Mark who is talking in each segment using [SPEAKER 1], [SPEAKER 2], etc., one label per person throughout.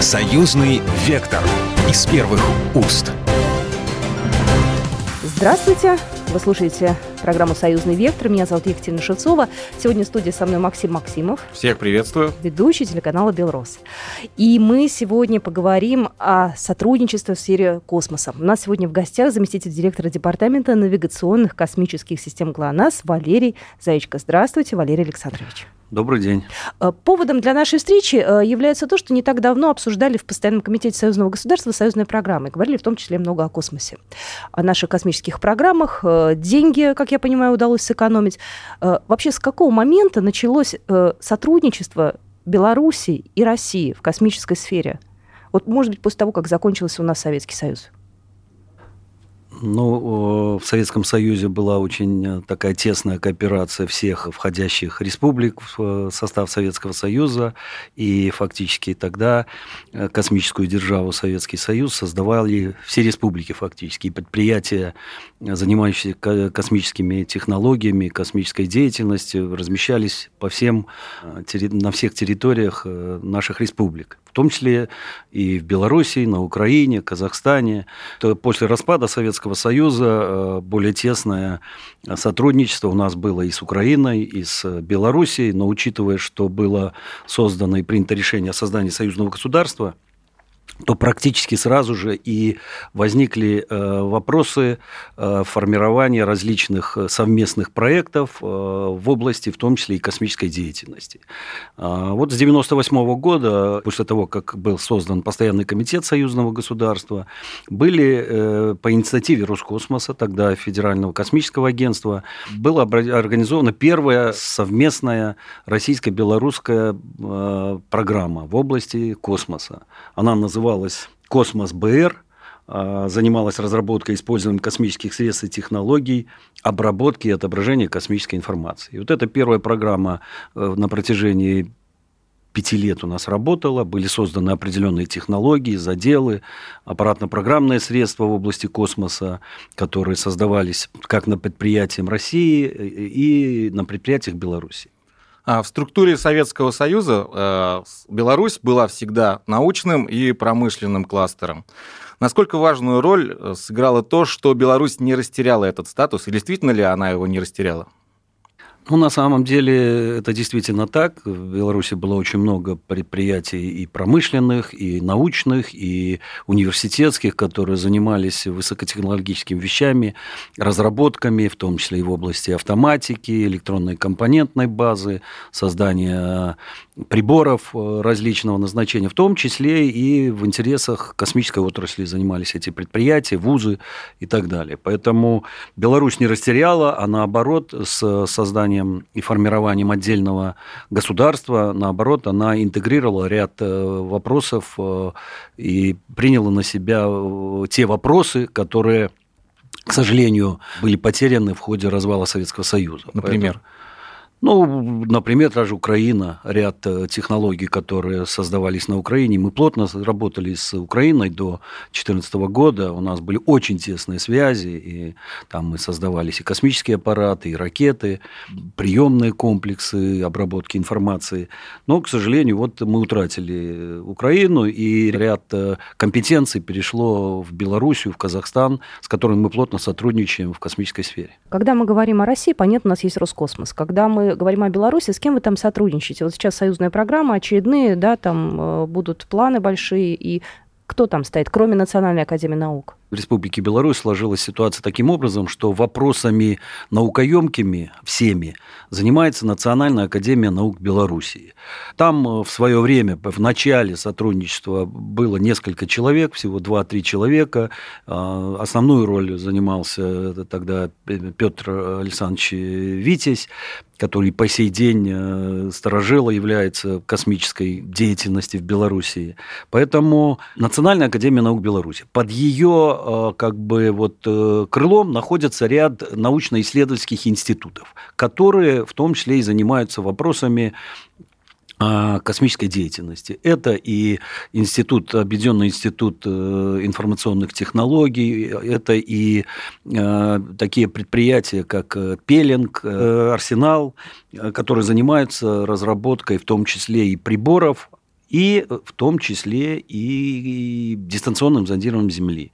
[SPEAKER 1] Союзный вектор из первых уст.
[SPEAKER 2] Здравствуйте! Вы слушаете программу «Союзный вектор». Меня зовут Екатерина Шевцова. Сегодня в студии со мной Максим Максимов.
[SPEAKER 3] Всех приветствую.
[SPEAKER 2] Ведущий телеканала «Белрос». И мы сегодня поговорим о сотрудничестве в сфере космоса. У нас сегодня в гостях заместитель директора Департамента навигационных космических систем ГЛОНАСС Валерий Заичко. Здравствуйте, Валерий Александрович.
[SPEAKER 4] Добрый день.
[SPEAKER 2] Э, поводом для нашей встречи э, является то, что не так давно обсуждали в Постоянном комитете Союзного государства союзные программы. Говорили в том числе много о космосе, о наших космических программах. Э, деньги, как я понимаю, удалось сэкономить. Вообще, с какого момента началось сотрудничество Беларуси и России в космической сфере? Вот, может быть, после того, как закончился у нас Советский Союз?
[SPEAKER 4] Ну, в Советском Союзе была очень э, такая тесная кооперация всех входящих республик в э, состав Советского Союза, и фактически тогда э, космическую державу Советский Союз создавали все республики фактически, и предприятия, занимающиеся космическими технологиями, космической деятельностью, размещались по всем, на всех территориях наших республик том числе и в Белоруссии, на Украине, Казахстане. То после распада Советского Союза э, более тесное сотрудничество у нас было и с Украиной, и с Белоруссией, но учитывая, что было создано и принято решение о создании союзного государства – то практически сразу же и возникли э, вопросы э, формирования различных э, совместных проектов в области, в том числе и космической деятельности. А, вот с 1998 года, после того, как был создан постоянный комитет союзного государства, были по инициативе Роскосмоса, тогда Федерального космического агентства, была организована первая совместная российско-белорусская программа в области космоса. Она называлась называлась «Космос БР», а, занималась разработкой и использованием космических средств и технологий, обработки и отображения космической информации. И вот эта первая программа э, на протяжении пяти лет у нас работала, были созданы определенные технологии, заделы, аппаратно-программные средства в области космоса, которые создавались как на предприятиях России э, и на предприятиях Беларуси.
[SPEAKER 3] А в структуре Советского Союза э, Беларусь была всегда научным и промышленным кластером. Насколько важную роль э, сыграло то, что Беларусь не растеряла этот статус, и действительно ли она его не растеряла?
[SPEAKER 4] Ну, на самом деле, это действительно так. В Беларуси было очень много предприятий и промышленных, и научных, и университетских, которые занимались высокотехнологическими вещами, разработками, в том числе и в области автоматики, электронной компонентной базы, создания приборов э, различного назначения, в том числе и в интересах космической отрасли занимались эти предприятия, вузы и так далее. Поэтому Беларусь не растеряла, а наоборот, с созданием и формированием отдельного государства, наоборот, она интегрировала ряд э, вопросов э, и приняла на себя те вопросы, которые к сожалению, были потеряны в ходе развала Советского Союза.
[SPEAKER 3] Например? Поэтому,
[SPEAKER 4] ну, например, даже Украина, ряд э, технологий, которые создавались на Украине. Мы плотно работали с Украиной до 2014 года. У нас были очень тесные связи, и там мы создавались и космические аппараты, и ракеты, приемные комплексы обработки информации. Но, к сожалению, вот мы утратили Украину, и ряд э, компетенций перешло в Белоруссию, в Казахстан, с которыми мы плотно сотрудничаем в космической сфере.
[SPEAKER 2] Когда мы говорим о России, понятно, у нас есть Роскосмос. Когда мы говорим о Беларуси, с кем вы там сотрудничаете? Вот сейчас союзная программа, очередные, да, там э, будут планы большие, и кто там стоит, кроме Национальной академии наук?
[SPEAKER 4] В Республике Беларусь сложилась ситуация таким образом, что вопросами наукоемкими всеми занимается Национальная академия наук Белоруссии. Там э, в свое время, в начале сотрудничества было несколько человек, всего 2-3 человека. А, основную роль занимался тогда Петр Александрович Витязь, который по сей день э, сторожила является космической деятельности в Белоруссии. Поэтому Национальная академия наук Беларуси. Под ее Э, как бы вот э, крылом находится ряд научно-исследовательских институтов, которые в том числе и занимаются вопросами э, космической деятельности. Это и институт, Объединенный институт информационных технологий, это и такие предприятия, как Пелинг, Арсенал, которые занимаются разработкой в том числе и приборов, и в том числе и дистанционным зондированием Земли.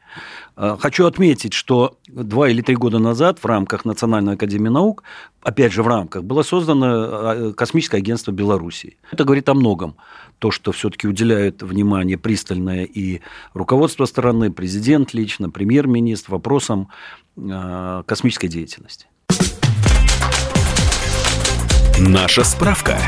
[SPEAKER 4] А, хочу отметить, что два или три года назад в рамках Национальной академии наук, опять же в рамках, было создано а, космическое агентство Беларуси. Это говорит о многом. То, что все-таки уделяет внимание пристальное и руководство страны, президент лично, премьер-министр вопросам космической деятельности.
[SPEAKER 1] Наша справка.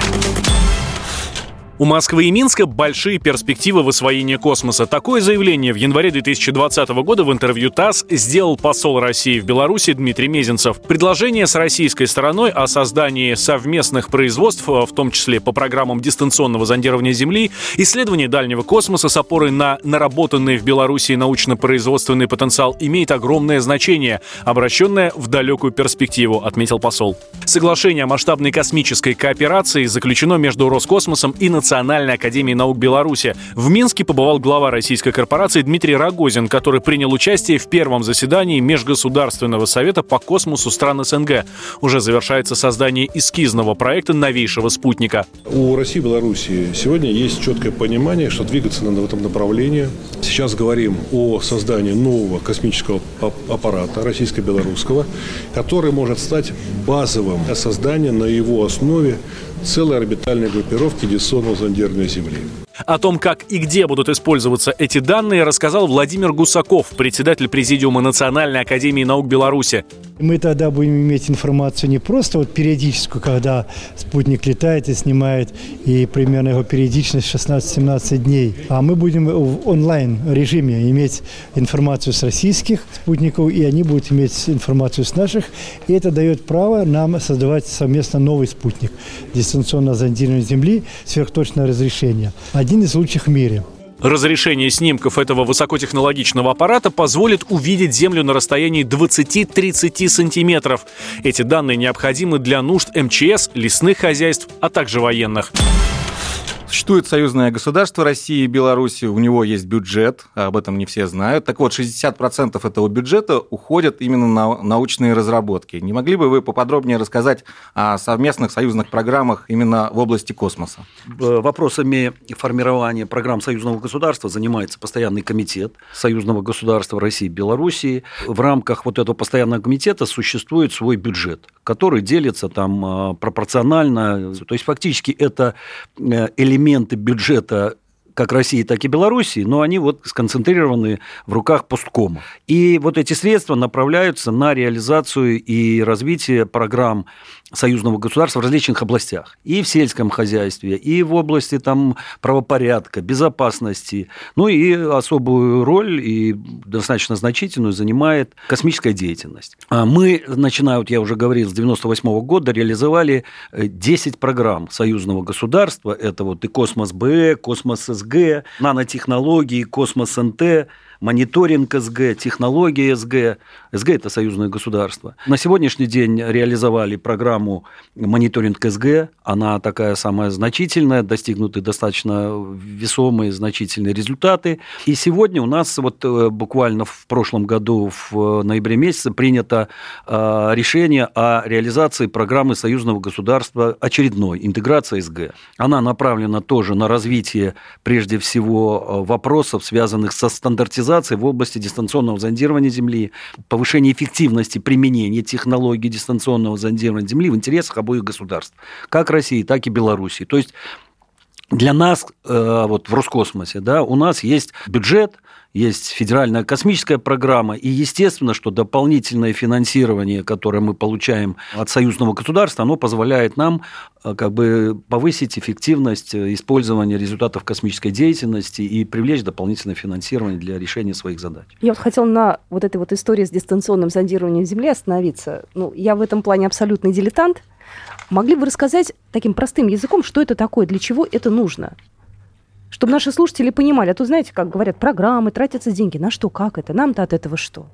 [SPEAKER 5] У Москвы и Минска большие перспективы в освоении космоса. Такое заявление в январе 2020 года в интервью ТАСС сделал посол России в Беларуси Дмитрий Мезенцев. Предложение с российской стороной о создании совместных производств, в том числе по программам дистанционного зондирования Земли, исследования дальнего космоса с опорой на наработанный в Беларуси научно-производственный потенциал имеет огромное значение, обращенное в далекую перспективу, отметил посол. Соглашение о масштабной космической кооперации заключено между Роскосмосом и Национальным Национальной академии наук Беларуси. В Минске побывал глава российской корпорации Дмитрий Рогозин, который принял участие в первом заседании Межгосударственного совета по космосу стран СНГ. Уже завершается создание эскизного проекта новейшего спутника.
[SPEAKER 6] У России и Беларуси сегодня есть четкое понимание, что двигаться надо в этом направлении. Сейчас говорим о создании нового космического аппарата российско-белорусского, который может стать базовым для создания на его основе целой орбитальной группировки диссонного зондирования Земли.
[SPEAKER 5] О том, как и где будут использоваться эти данные, рассказал Владимир Гусаков, председатель Президиума Национальной академии наук Беларуси.
[SPEAKER 7] Мы тогда будем иметь информацию не просто вот периодическую, когда спутник летает и снимает, и примерно его периодичность 16-17 дней, а мы будем в онлайн-режиме иметь информацию с российских спутников, и они будут иметь информацию с наших, и это дает право нам создавать совместно новый спутник дистанционного зондирования Земли, сверхточное разрешение. Один из лучших в мире.
[SPEAKER 5] Разрешение снимков этого высокотехнологичного аппарата позволит увидеть Землю на расстоянии 20-30 сантиметров. Эти данные необходимы для нужд МЧС, лесных хозяйств, а также военных.
[SPEAKER 3] Существует союзное государство России и Беларуси, у него есть бюджет, об этом не все знают. Так вот, 60% этого бюджета уходят именно на научные разработки. Не могли бы вы поподробнее рассказать о совместных союзных программах именно в области космоса?
[SPEAKER 4] Вопросами формирования программ союзного государства занимается постоянный комитет союзного государства России и Белоруссии. В рамках вот этого постоянного комитета существует свой бюджет, который делится там а, пропорционально. То есть фактически это элемент э, элементы бюджета как России, так и Белоруссии, но они вот сконцентрированы в руках посткома. И вот эти средства направляются на реализацию и развитие программ союзного государства в различных областях. И в сельском хозяйстве, и в области там, правопорядка, безопасности. Ну и особую роль, и достаточно значительную, занимает космическая деятельность. А мы, начиная, вот я уже говорил, с 98 года реализовали 10 э, программ союзного государства. Это вот и Космос Б, Космос СГ, нанотехнологии, Космос НТ, мониторинг СГ, технологии СГ. СГ – это союзное государство. На сегодняшний день реализовали программу мониторинг СГ. Она такая самая значительная, достигнуты достаточно весомые, значительные результаты. И сегодня у нас вот э, буквально в прошлом году, в ноябре месяце, принято э, решение о реализации программы союзного государства очередной, интеграция СГ. Она направлена тоже на развитие, прежде всего, э, вопросов, связанных со стандартизацией автоматизации в области дистанционного зондирования Земли, повышение эффективности применения технологий дистанционного зондирования Земли в интересах обоих государств, как России, так и Белоруссии. То есть для нас э, вот в Роскосмосе, да, у нас есть бюджет, есть федеральная космическая программа, и естественно, что дополнительное финансирование, которое мы получаем от союзного государства, оно позволяет нам э, как бы повысить эффективность использования результатов космической деятельности и привлечь дополнительное финансирование для решения своих задач.
[SPEAKER 2] Я вот хотела на вот этой вот истории с дистанционным зондированием Земли остановиться. Ну, я в этом плане абсолютный дилетант. Могли бы рассказать таким простым языком, что это такое, для чего это нужно? Чтобы наши слушатели понимали. А то, знаете, как говорят, программы, тратятся деньги. На что, как это? Нам-то от этого что?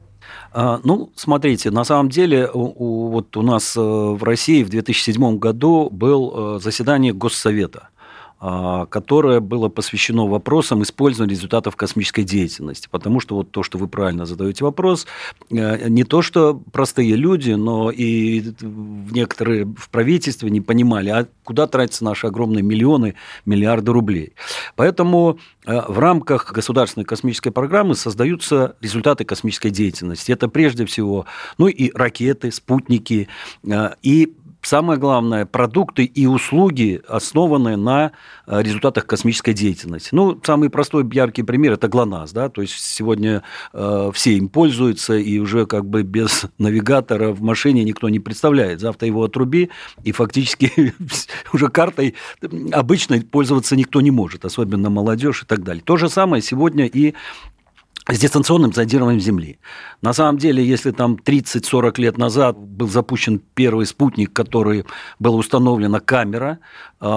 [SPEAKER 4] А, ну, смотрите, на самом деле у, вот у нас э, в России в 2007 году был э, заседание Госсовета которое было посвящено вопросам использования результатов космической деятельности. Потому что вот то, что вы правильно задаете вопрос, э, не то, что простые люди, но и некоторые в правительстве не понимали, а куда тратятся наши огромные миллионы, миллиарды рублей. Поэтому э, в рамках государственной космической программы создаются результаты космической деятельности. Это прежде всего, ну и ракеты, спутники, э, и самое главное, продукты и услуги, основанные на э, результатах космической деятельности. Ну, самый простой, яркий пример – это ГЛОНАСС. Да? То есть сегодня э, все им пользуются, и уже как бы без навигатора в машине никто не представляет. Завтра его отруби, и фактически уже картой обычно пользоваться никто не может, особенно молодежь и так далее. То же самое сегодня и с дистанционным зондированием Земли. На самом деле, если там 30-40 лет назад был запущен первый спутник, который была установлена камера,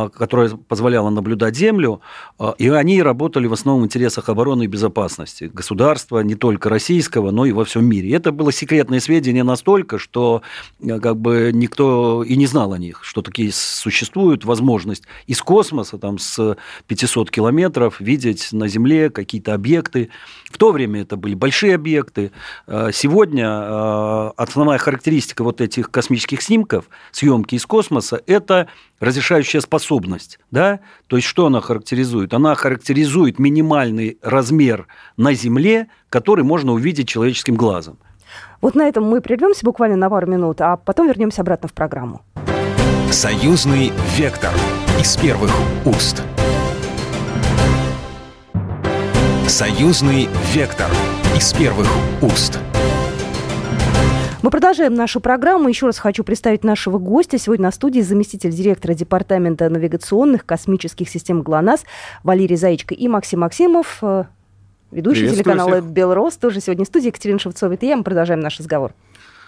[SPEAKER 4] которая позволяла наблюдать Землю, а, и они работали в основном в интересах обороны и безопасности государства, не только российского, но и во всем мире. Это было секретное сведение настолько, что э, как бы никто и не знал о них, что такие существуют, возможность из космоса, там, с 500 километров видеть на Земле какие-то объекты. В то время это были большие объекты, Э, сегодня основная характеристика вот этих космических снимков, съемки из космоса, это разрешающая способность. Да? То есть что она характеризует? Она характеризует минимальный размер на Земле, который можно увидеть человеческим глазом.
[SPEAKER 2] Вот на этом мы прервемся буквально на пару минут, а потом вернемся обратно в программу.
[SPEAKER 1] Союзный вектор из первых уст. Союзный вектор из первых уст.
[SPEAKER 2] Мы продолжаем нашу программу. Еще раз хочу представить нашего гостя. Сегодня на студии заместитель директора Департамента навигационных космических систем ГЛОНАСС Валерий Заичко и Максим Максимов, э, ведущий телеканала «Белрос». Тоже сегодня в студии Екатерина Шевцова. И я, мы продолжаем наш разговор.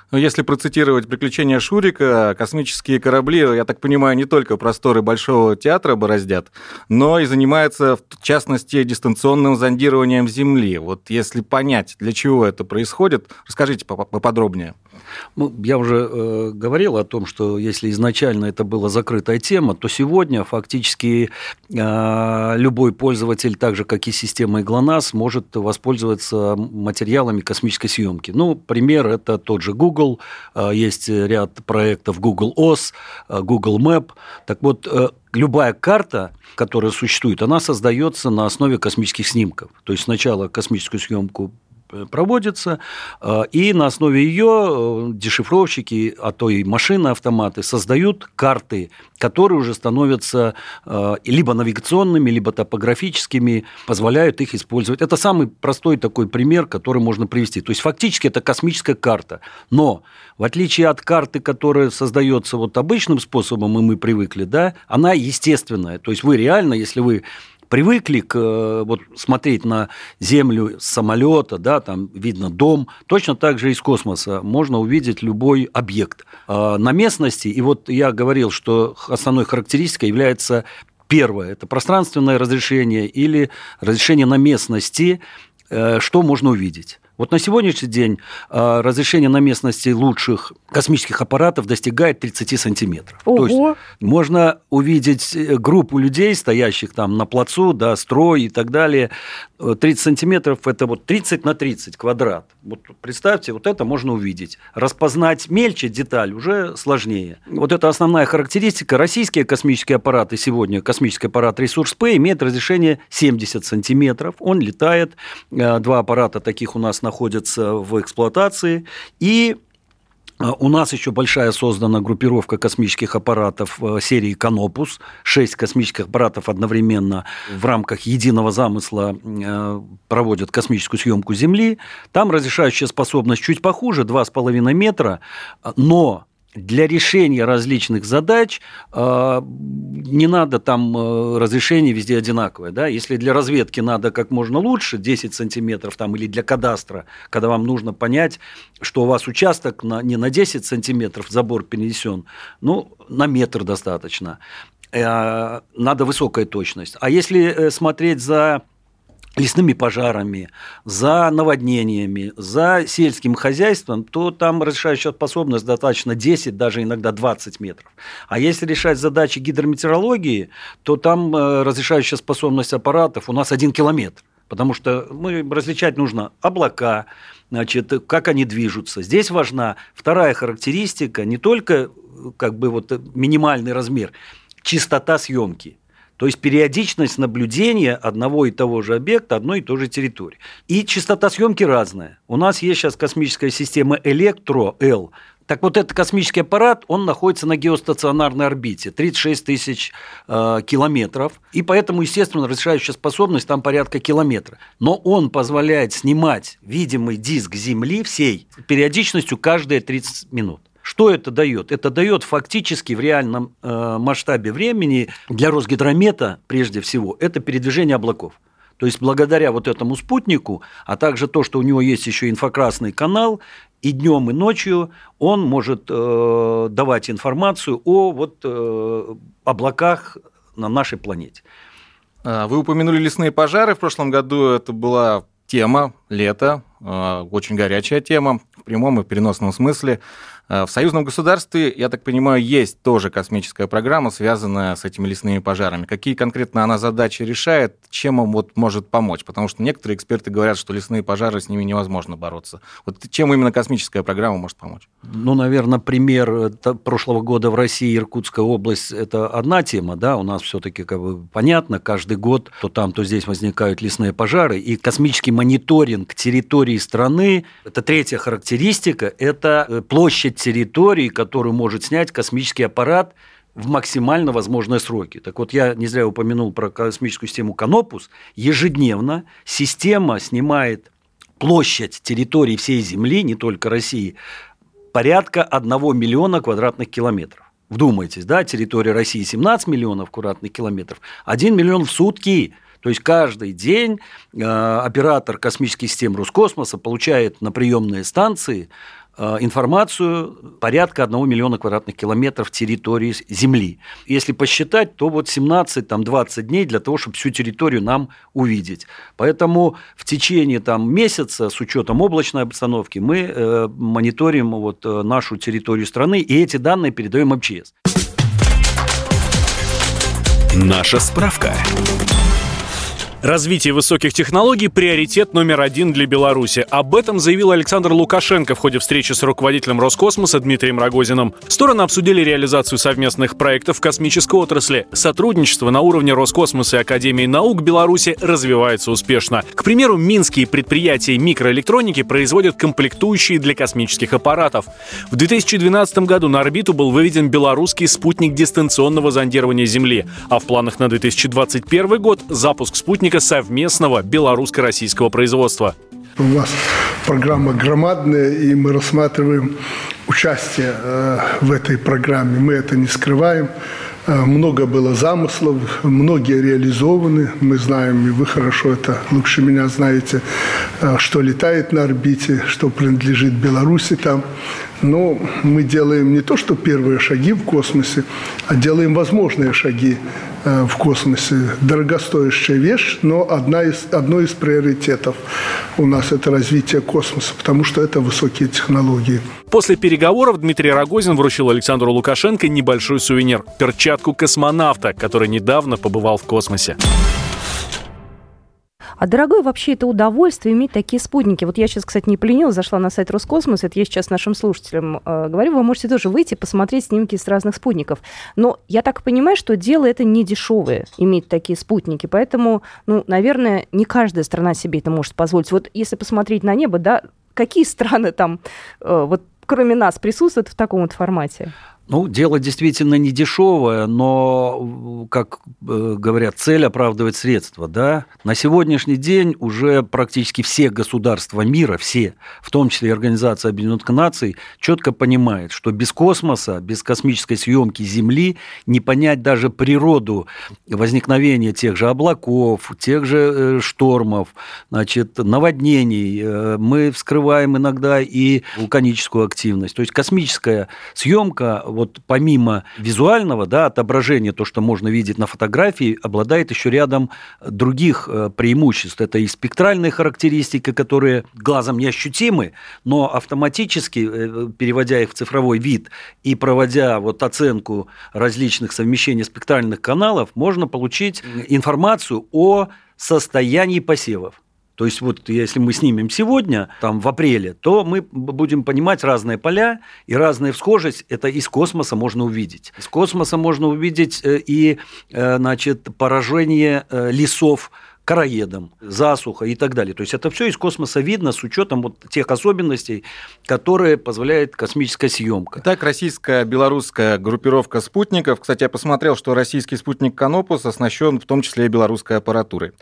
[SPEAKER 3] Ну, если процитировать «Приключения Шурика», космические корабли, я так понимаю, не только просторы Большого театра бороздят, но и занимаются, в частности, дистанционным зондированием Земли. Вот если понять, для чего это происходит, расскажите поподробнее.
[SPEAKER 4] Ну, я уже э, говорил о том, что если изначально это была закрытая тема, то сегодня фактически э, любой пользователь, так же как и система ГЛОНАСС, может воспользоваться материалами космической съемки. Ну, пример это тот же Google, э, есть ряд проектов Google OS, э, Google Map. Так вот, э, любая карта, которая существует, она создается на основе космических снимков. То есть сначала космическую съемку проводится, э, и на основе ее э, дешифровщики, а то и машины, автоматы создают карты, которые уже становятся либо навигационными, либо топографическими, позволяют их использовать. Это самый простой такой пример, который можно привести. То есть фактически это космическая карта. Но в отличие от карты, которая создается вот обычным способом, и мы привыкли, да, она естественная. То есть вы реально, если вы привыкли к, э, вот, смотреть на Землю с самолета, да, там видно дом, точно так же из космоса можно увидеть любой объект а, на местности. И вот я говорил, что основной характеристикой является первое, это пространственное разрешение или разрешение на местности, э, что можно увидеть. Вот на сегодняшний день а, разрешение на местности лучших космических аппаратов достигает 30 сантиметров.
[SPEAKER 2] Ого.
[SPEAKER 4] То есть можно увидеть э, группу людей, стоящих там на плацу, да, строй и так далее. 30 э, сантиметров – это вот 30 на 30 квадрат. Вот представьте, вот это можно увидеть. Распознать мельче деталь уже сложнее. Вот это основная характеристика. Российские космические аппараты сегодня, космический аппарат Ресурс П имеет разрешение 70 сантиметров. Он летает. Э, два аппарата таких у нас находятся в эксплуатации. И а, у нас еще большая создана группировка космических аппаратов э, серии «Канопус». Шесть космических аппаратов одновременно в рамках единого замысла э, проводят космическую съемку Земли. Там разрешающая способность чуть похуже, 2,5 метра, но для решения различных задач э, не надо там э, разрешение везде одинаковое. Да? Если для разведки надо как можно лучше, 10 сантиметров там, или для кадастра, когда вам нужно понять, что у вас участок на, не на 10 сантиметров забор перенесен, ну, на метр достаточно. Э, надо высокая точность. А если смотреть за лесными пожарами, за наводнениями, за сельским хозяйством, то там разрешающая способность достаточно 10, даже иногда 20 метров. А если решать задачи гидрометеорологии, то там э, разрешающая способность аппаратов у нас 1 километр. Потому что мы различать нужно облака, значит, как они движутся. Здесь важна вторая характеристика, не только как бы вот минимальный размер, чистота съемки. То есть периодичность наблюдения одного и того же объекта, одной и той же территории. И частота съемки разная. У нас есть сейчас космическая система Электро-Л. Так вот, этот космический аппарат, он находится на геостационарной орбите, 36 тысяч э, километров, и поэтому, естественно, разрешающая способность там порядка километра. Но он позволяет снимать видимый диск Земли всей периодичностью каждые 30 минут. Что это дает? Это дает фактически в реальном э, масштабе времени для Росгидромета, прежде всего, это передвижение облаков. То есть благодаря вот этому спутнику, а также то, что у него есть еще инфракрасный канал, и днем, и ночью он может э, давать информацию о вот, э, облаках на нашей планете.
[SPEAKER 3] А, вы упомянули лесные пожары. В прошлом году это была тема лета, э, очень горячая тема прямом и переносном смысле. Э, в союзном государстве, я так понимаю, есть тоже космическая программа, связанная с этими лесными пожарами. Какие конкретно она задачи решает, чем он вот может помочь? Потому что некоторые эксперты говорят, что лесные пожары, с ними невозможно бороться. Вот чем именно космическая программа может помочь?
[SPEAKER 4] Ну, наверное, пример прошлого года в России, Иркутская область, это одна тема, да, у нас все-таки как бы понятно, каждый год то там, то здесь возникают лесные пожары, и космический мониторинг территории страны, это третья характеристика, это э, площадь территории, которую может снять космический аппарат в максимально возможные сроки. Так вот, я не зря упомянул про космическую систему Канопус. Ежедневно система снимает площадь территории всей Земли, не только России, порядка 1 миллиона квадратных километров. Вдумайтесь, да, территория России 17 миллионов квадратных километров, 1 миллион в сутки. То есть каждый день э, оператор космических систем Роскосмоса получает на приемные станции Э, информацию порядка 1 миллиона квадратных километров территории Земли. Если посчитать, то вот 17-20 дней для того, чтобы всю территорию нам увидеть. Поэтому в течение там, месяца с учетом облачной обстановки мы э, мониторим вот, э, нашу территорию страны, и эти данные передаем МЧС.
[SPEAKER 1] Наша справка.
[SPEAKER 5] Развитие высоких технологий – приоритет номер один для Беларуси. Об этом заявил Александр Лукашенко в ходе встречи с руководителем Роскосмоса Дмитрием Рогозиным. Стороны обсудили реализацию совместных проектов в космической отрасли. Сотрудничество на уровне Роскосмоса и Академии наук Беларуси развивается успешно. К примеру, минские предприятия микроэлектроники производят комплектующие для космических аппаратов. В 2012 году на орбиту был выведен белорусский спутник дистанционного зондирования Земли, а в планах на 2021 год – запуск спутника спутника совместного белорусско-российского производства.
[SPEAKER 8] У нас программа громадная, и мы рассматриваем участие э, в этой программе. Мы это не скрываем. Э, много было замыслов, многие реализованы. Мы знаем, и вы хорошо это лучше меня знаете, э, что летает на орбите, что принадлежит Беларуси там. Но мы делаем не то, что первые шаги в космосе, а делаем возможные шаги э, в космосе. Дорогостоящая вещь, но одна из, одно из приоритетов у нас это развитие космоса, потому что это высокие технологии.
[SPEAKER 5] После переговоров Дмитрий Рогозин вручил Александру Лукашенко небольшой сувенир – перчатку космонавта, который недавно побывал в космосе.
[SPEAKER 2] А дорогое вообще это удовольствие иметь такие спутники. Вот я сейчас, кстати, не поленилась, зашла на сайт Роскосмоса, это я сейчас нашим слушателям э, говорю, вы можете тоже выйти, посмотреть снимки с разных спутников. Но я так понимаю, что дело это не дешевое, иметь такие спутники, поэтому, ну, наверное, не каждая страна себе это может позволить. Вот если посмотреть на небо, да, какие страны там, э, вот кроме нас, присутствуют в таком вот формате?
[SPEAKER 4] Ну, дело действительно не дешевое, но, как э, говорят, цель оправдывает средства. Да? На сегодняшний день уже практически все государства мира, все, в том числе и Организация Объединенных Наций, четко понимают, что без космоса, без космической съемки Земли не понять даже природу возникновения тех же облаков, тех же э, штормов, значит, наводнений. Э, мы вскрываем иногда и вулканическую активность. То есть космическая съемка вот помимо визуального, да, отображения, то, что можно видеть на фотографии, обладает еще рядом других э, преимуществ. Это и спектральные характеристики, которые глазом неощутимы, но автоматически, э, переводя их в цифровой вид и проводя вот оценку различных совмещений спектральных каналов, можно получить информацию о состоянии посевов. То есть вот если мы снимем сегодня, там в апреле, то мы будем понимать разные поля и разная всхожесть. Это из космоса можно увидеть. Из космоса можно увидеть э, и э, значит, поражение э, лесов короедом, засуха и так далее. То есть это все из космоса видно с учетом вот тех особенностей, которые позволяет космическая съемка.
[SPEAKER 3] Так, российская белорусская группировка спутников. Кстати, я посмотрел, что российский спутник Канопус оснащен в том числе и белорусской аппаратурой.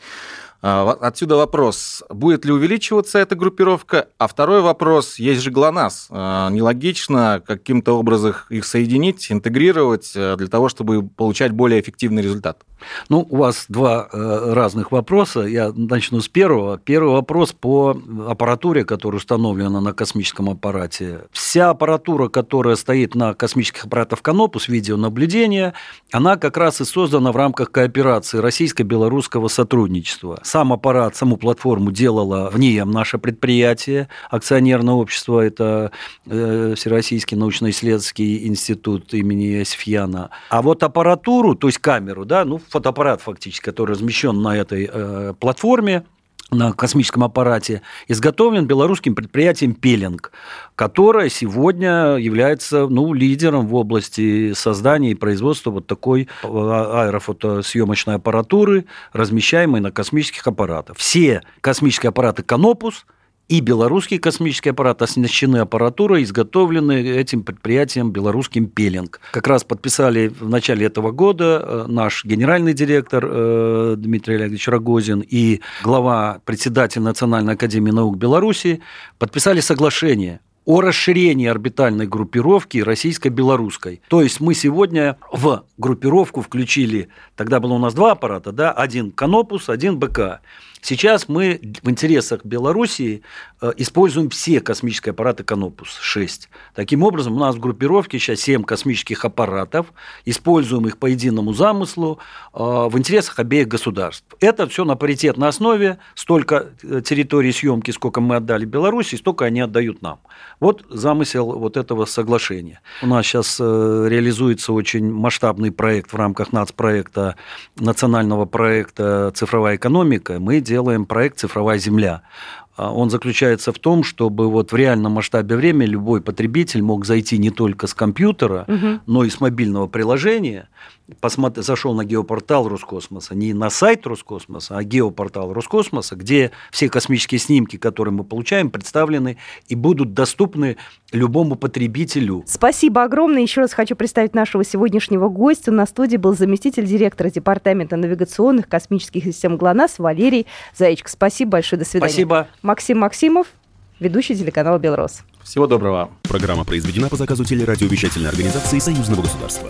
[SPEAKER 3] А, отсюда вопрос, будет ли увеличиваться эта группировка? А второй вопрос, есть же ГЛОНАСС. А, нелогично каким-то образом их соединить, интегрировать э, для того, чтобы получать более эффективный результат?
[SPEAKER 4] Ну, у вас два э, разных вопроса. Я начну с первого. Первый вопрос по аппаратуре, которая установлена на космическом аппарате. Вся аппаратура, которая стоит на космических аппаратах Канопус, видеонаблюдения, она как раз и создана в рамках кооперации российско-белорусского сотрудничества. Сам аппарат, саму платформу делала в НИЭМ наше предприятие, акционерное общество, это э, Всероссийский научно-исследовательский институт имени Сфьяна. А вот аппаратуру, то есть камеру, да, ну, фотоаппарат фактически, который размещен на этой э, платформе, на космическом аппарате, изготовлен белорусским предприятием «Пелинг», которое сегодня является ну, лидером в области создания и производства вот такой а, аэрофотосъемочной аппаратуры, размещаемой на космических аппаратах. Все космические аппараты «Канопус» и белорусский космический аппарат оснащены аппаратурой, изготовленной этим предприятием белорусским «Пелинг». Как раз подписали в начале этого года э, наш генеральный директор э, Дмитрий Олегович Рогозин и глава, председатель Национальной академии наук Беларуси подписали соглашение о расширении орбитальной группировки российско-белорусской. То есть мы сегодня в группировку включили, тогда было у нас два аппарата, да, один Канопус, один БК. Сейчас мы в интересах Белоруссии э, используем все космические аппараты Канопус-6. Таким образом, у нас в группировке сейчас 7 космических аппаратов, используем их по единому замыслу э, в интересах обеих государств. Это все на паритетной основе, столько э, территорий съемки, сколько мы отдали Беларуси, столько они отдают нам. Вот замысел вот этого соглашения. У нас сейчас реализуется очень масштабный проект в рамках нацпроекта, национального проекта «Цифровая экономика». Мы делаем делаем проект «Цифровая земля». А он заключается в том, чтобы вот в реальном масштабе времени любой потребитель мог зайти не только с компьютера, угу. но и с мобильного приложения посмотри, зашел на геопортал Роскосмоса, не на сайт Роскосмоса, а геопортал Роскосмоса, где все космические снимки, которые мы получаем, представлены и будут доступны любому потребителю.
[SPEAKER 2] Спасибо огромное. Еще раз хочу представить нашего сегодняшнего гостя. На студии был заместитель директора Департамента навигационных космических систем ГЛОНАСС Валерий Заичко. Спасибо большое. До свидания.
[SPEAKER 4] Спасибо.
[SPEAKER 2] Максим Максимов, ведущий телеканала «Белрос».
[SPEAKER 3] Всего доброго.
[SPEAKER 1] Программа произведена по заказу телерадиовещательной организации Союзного государства.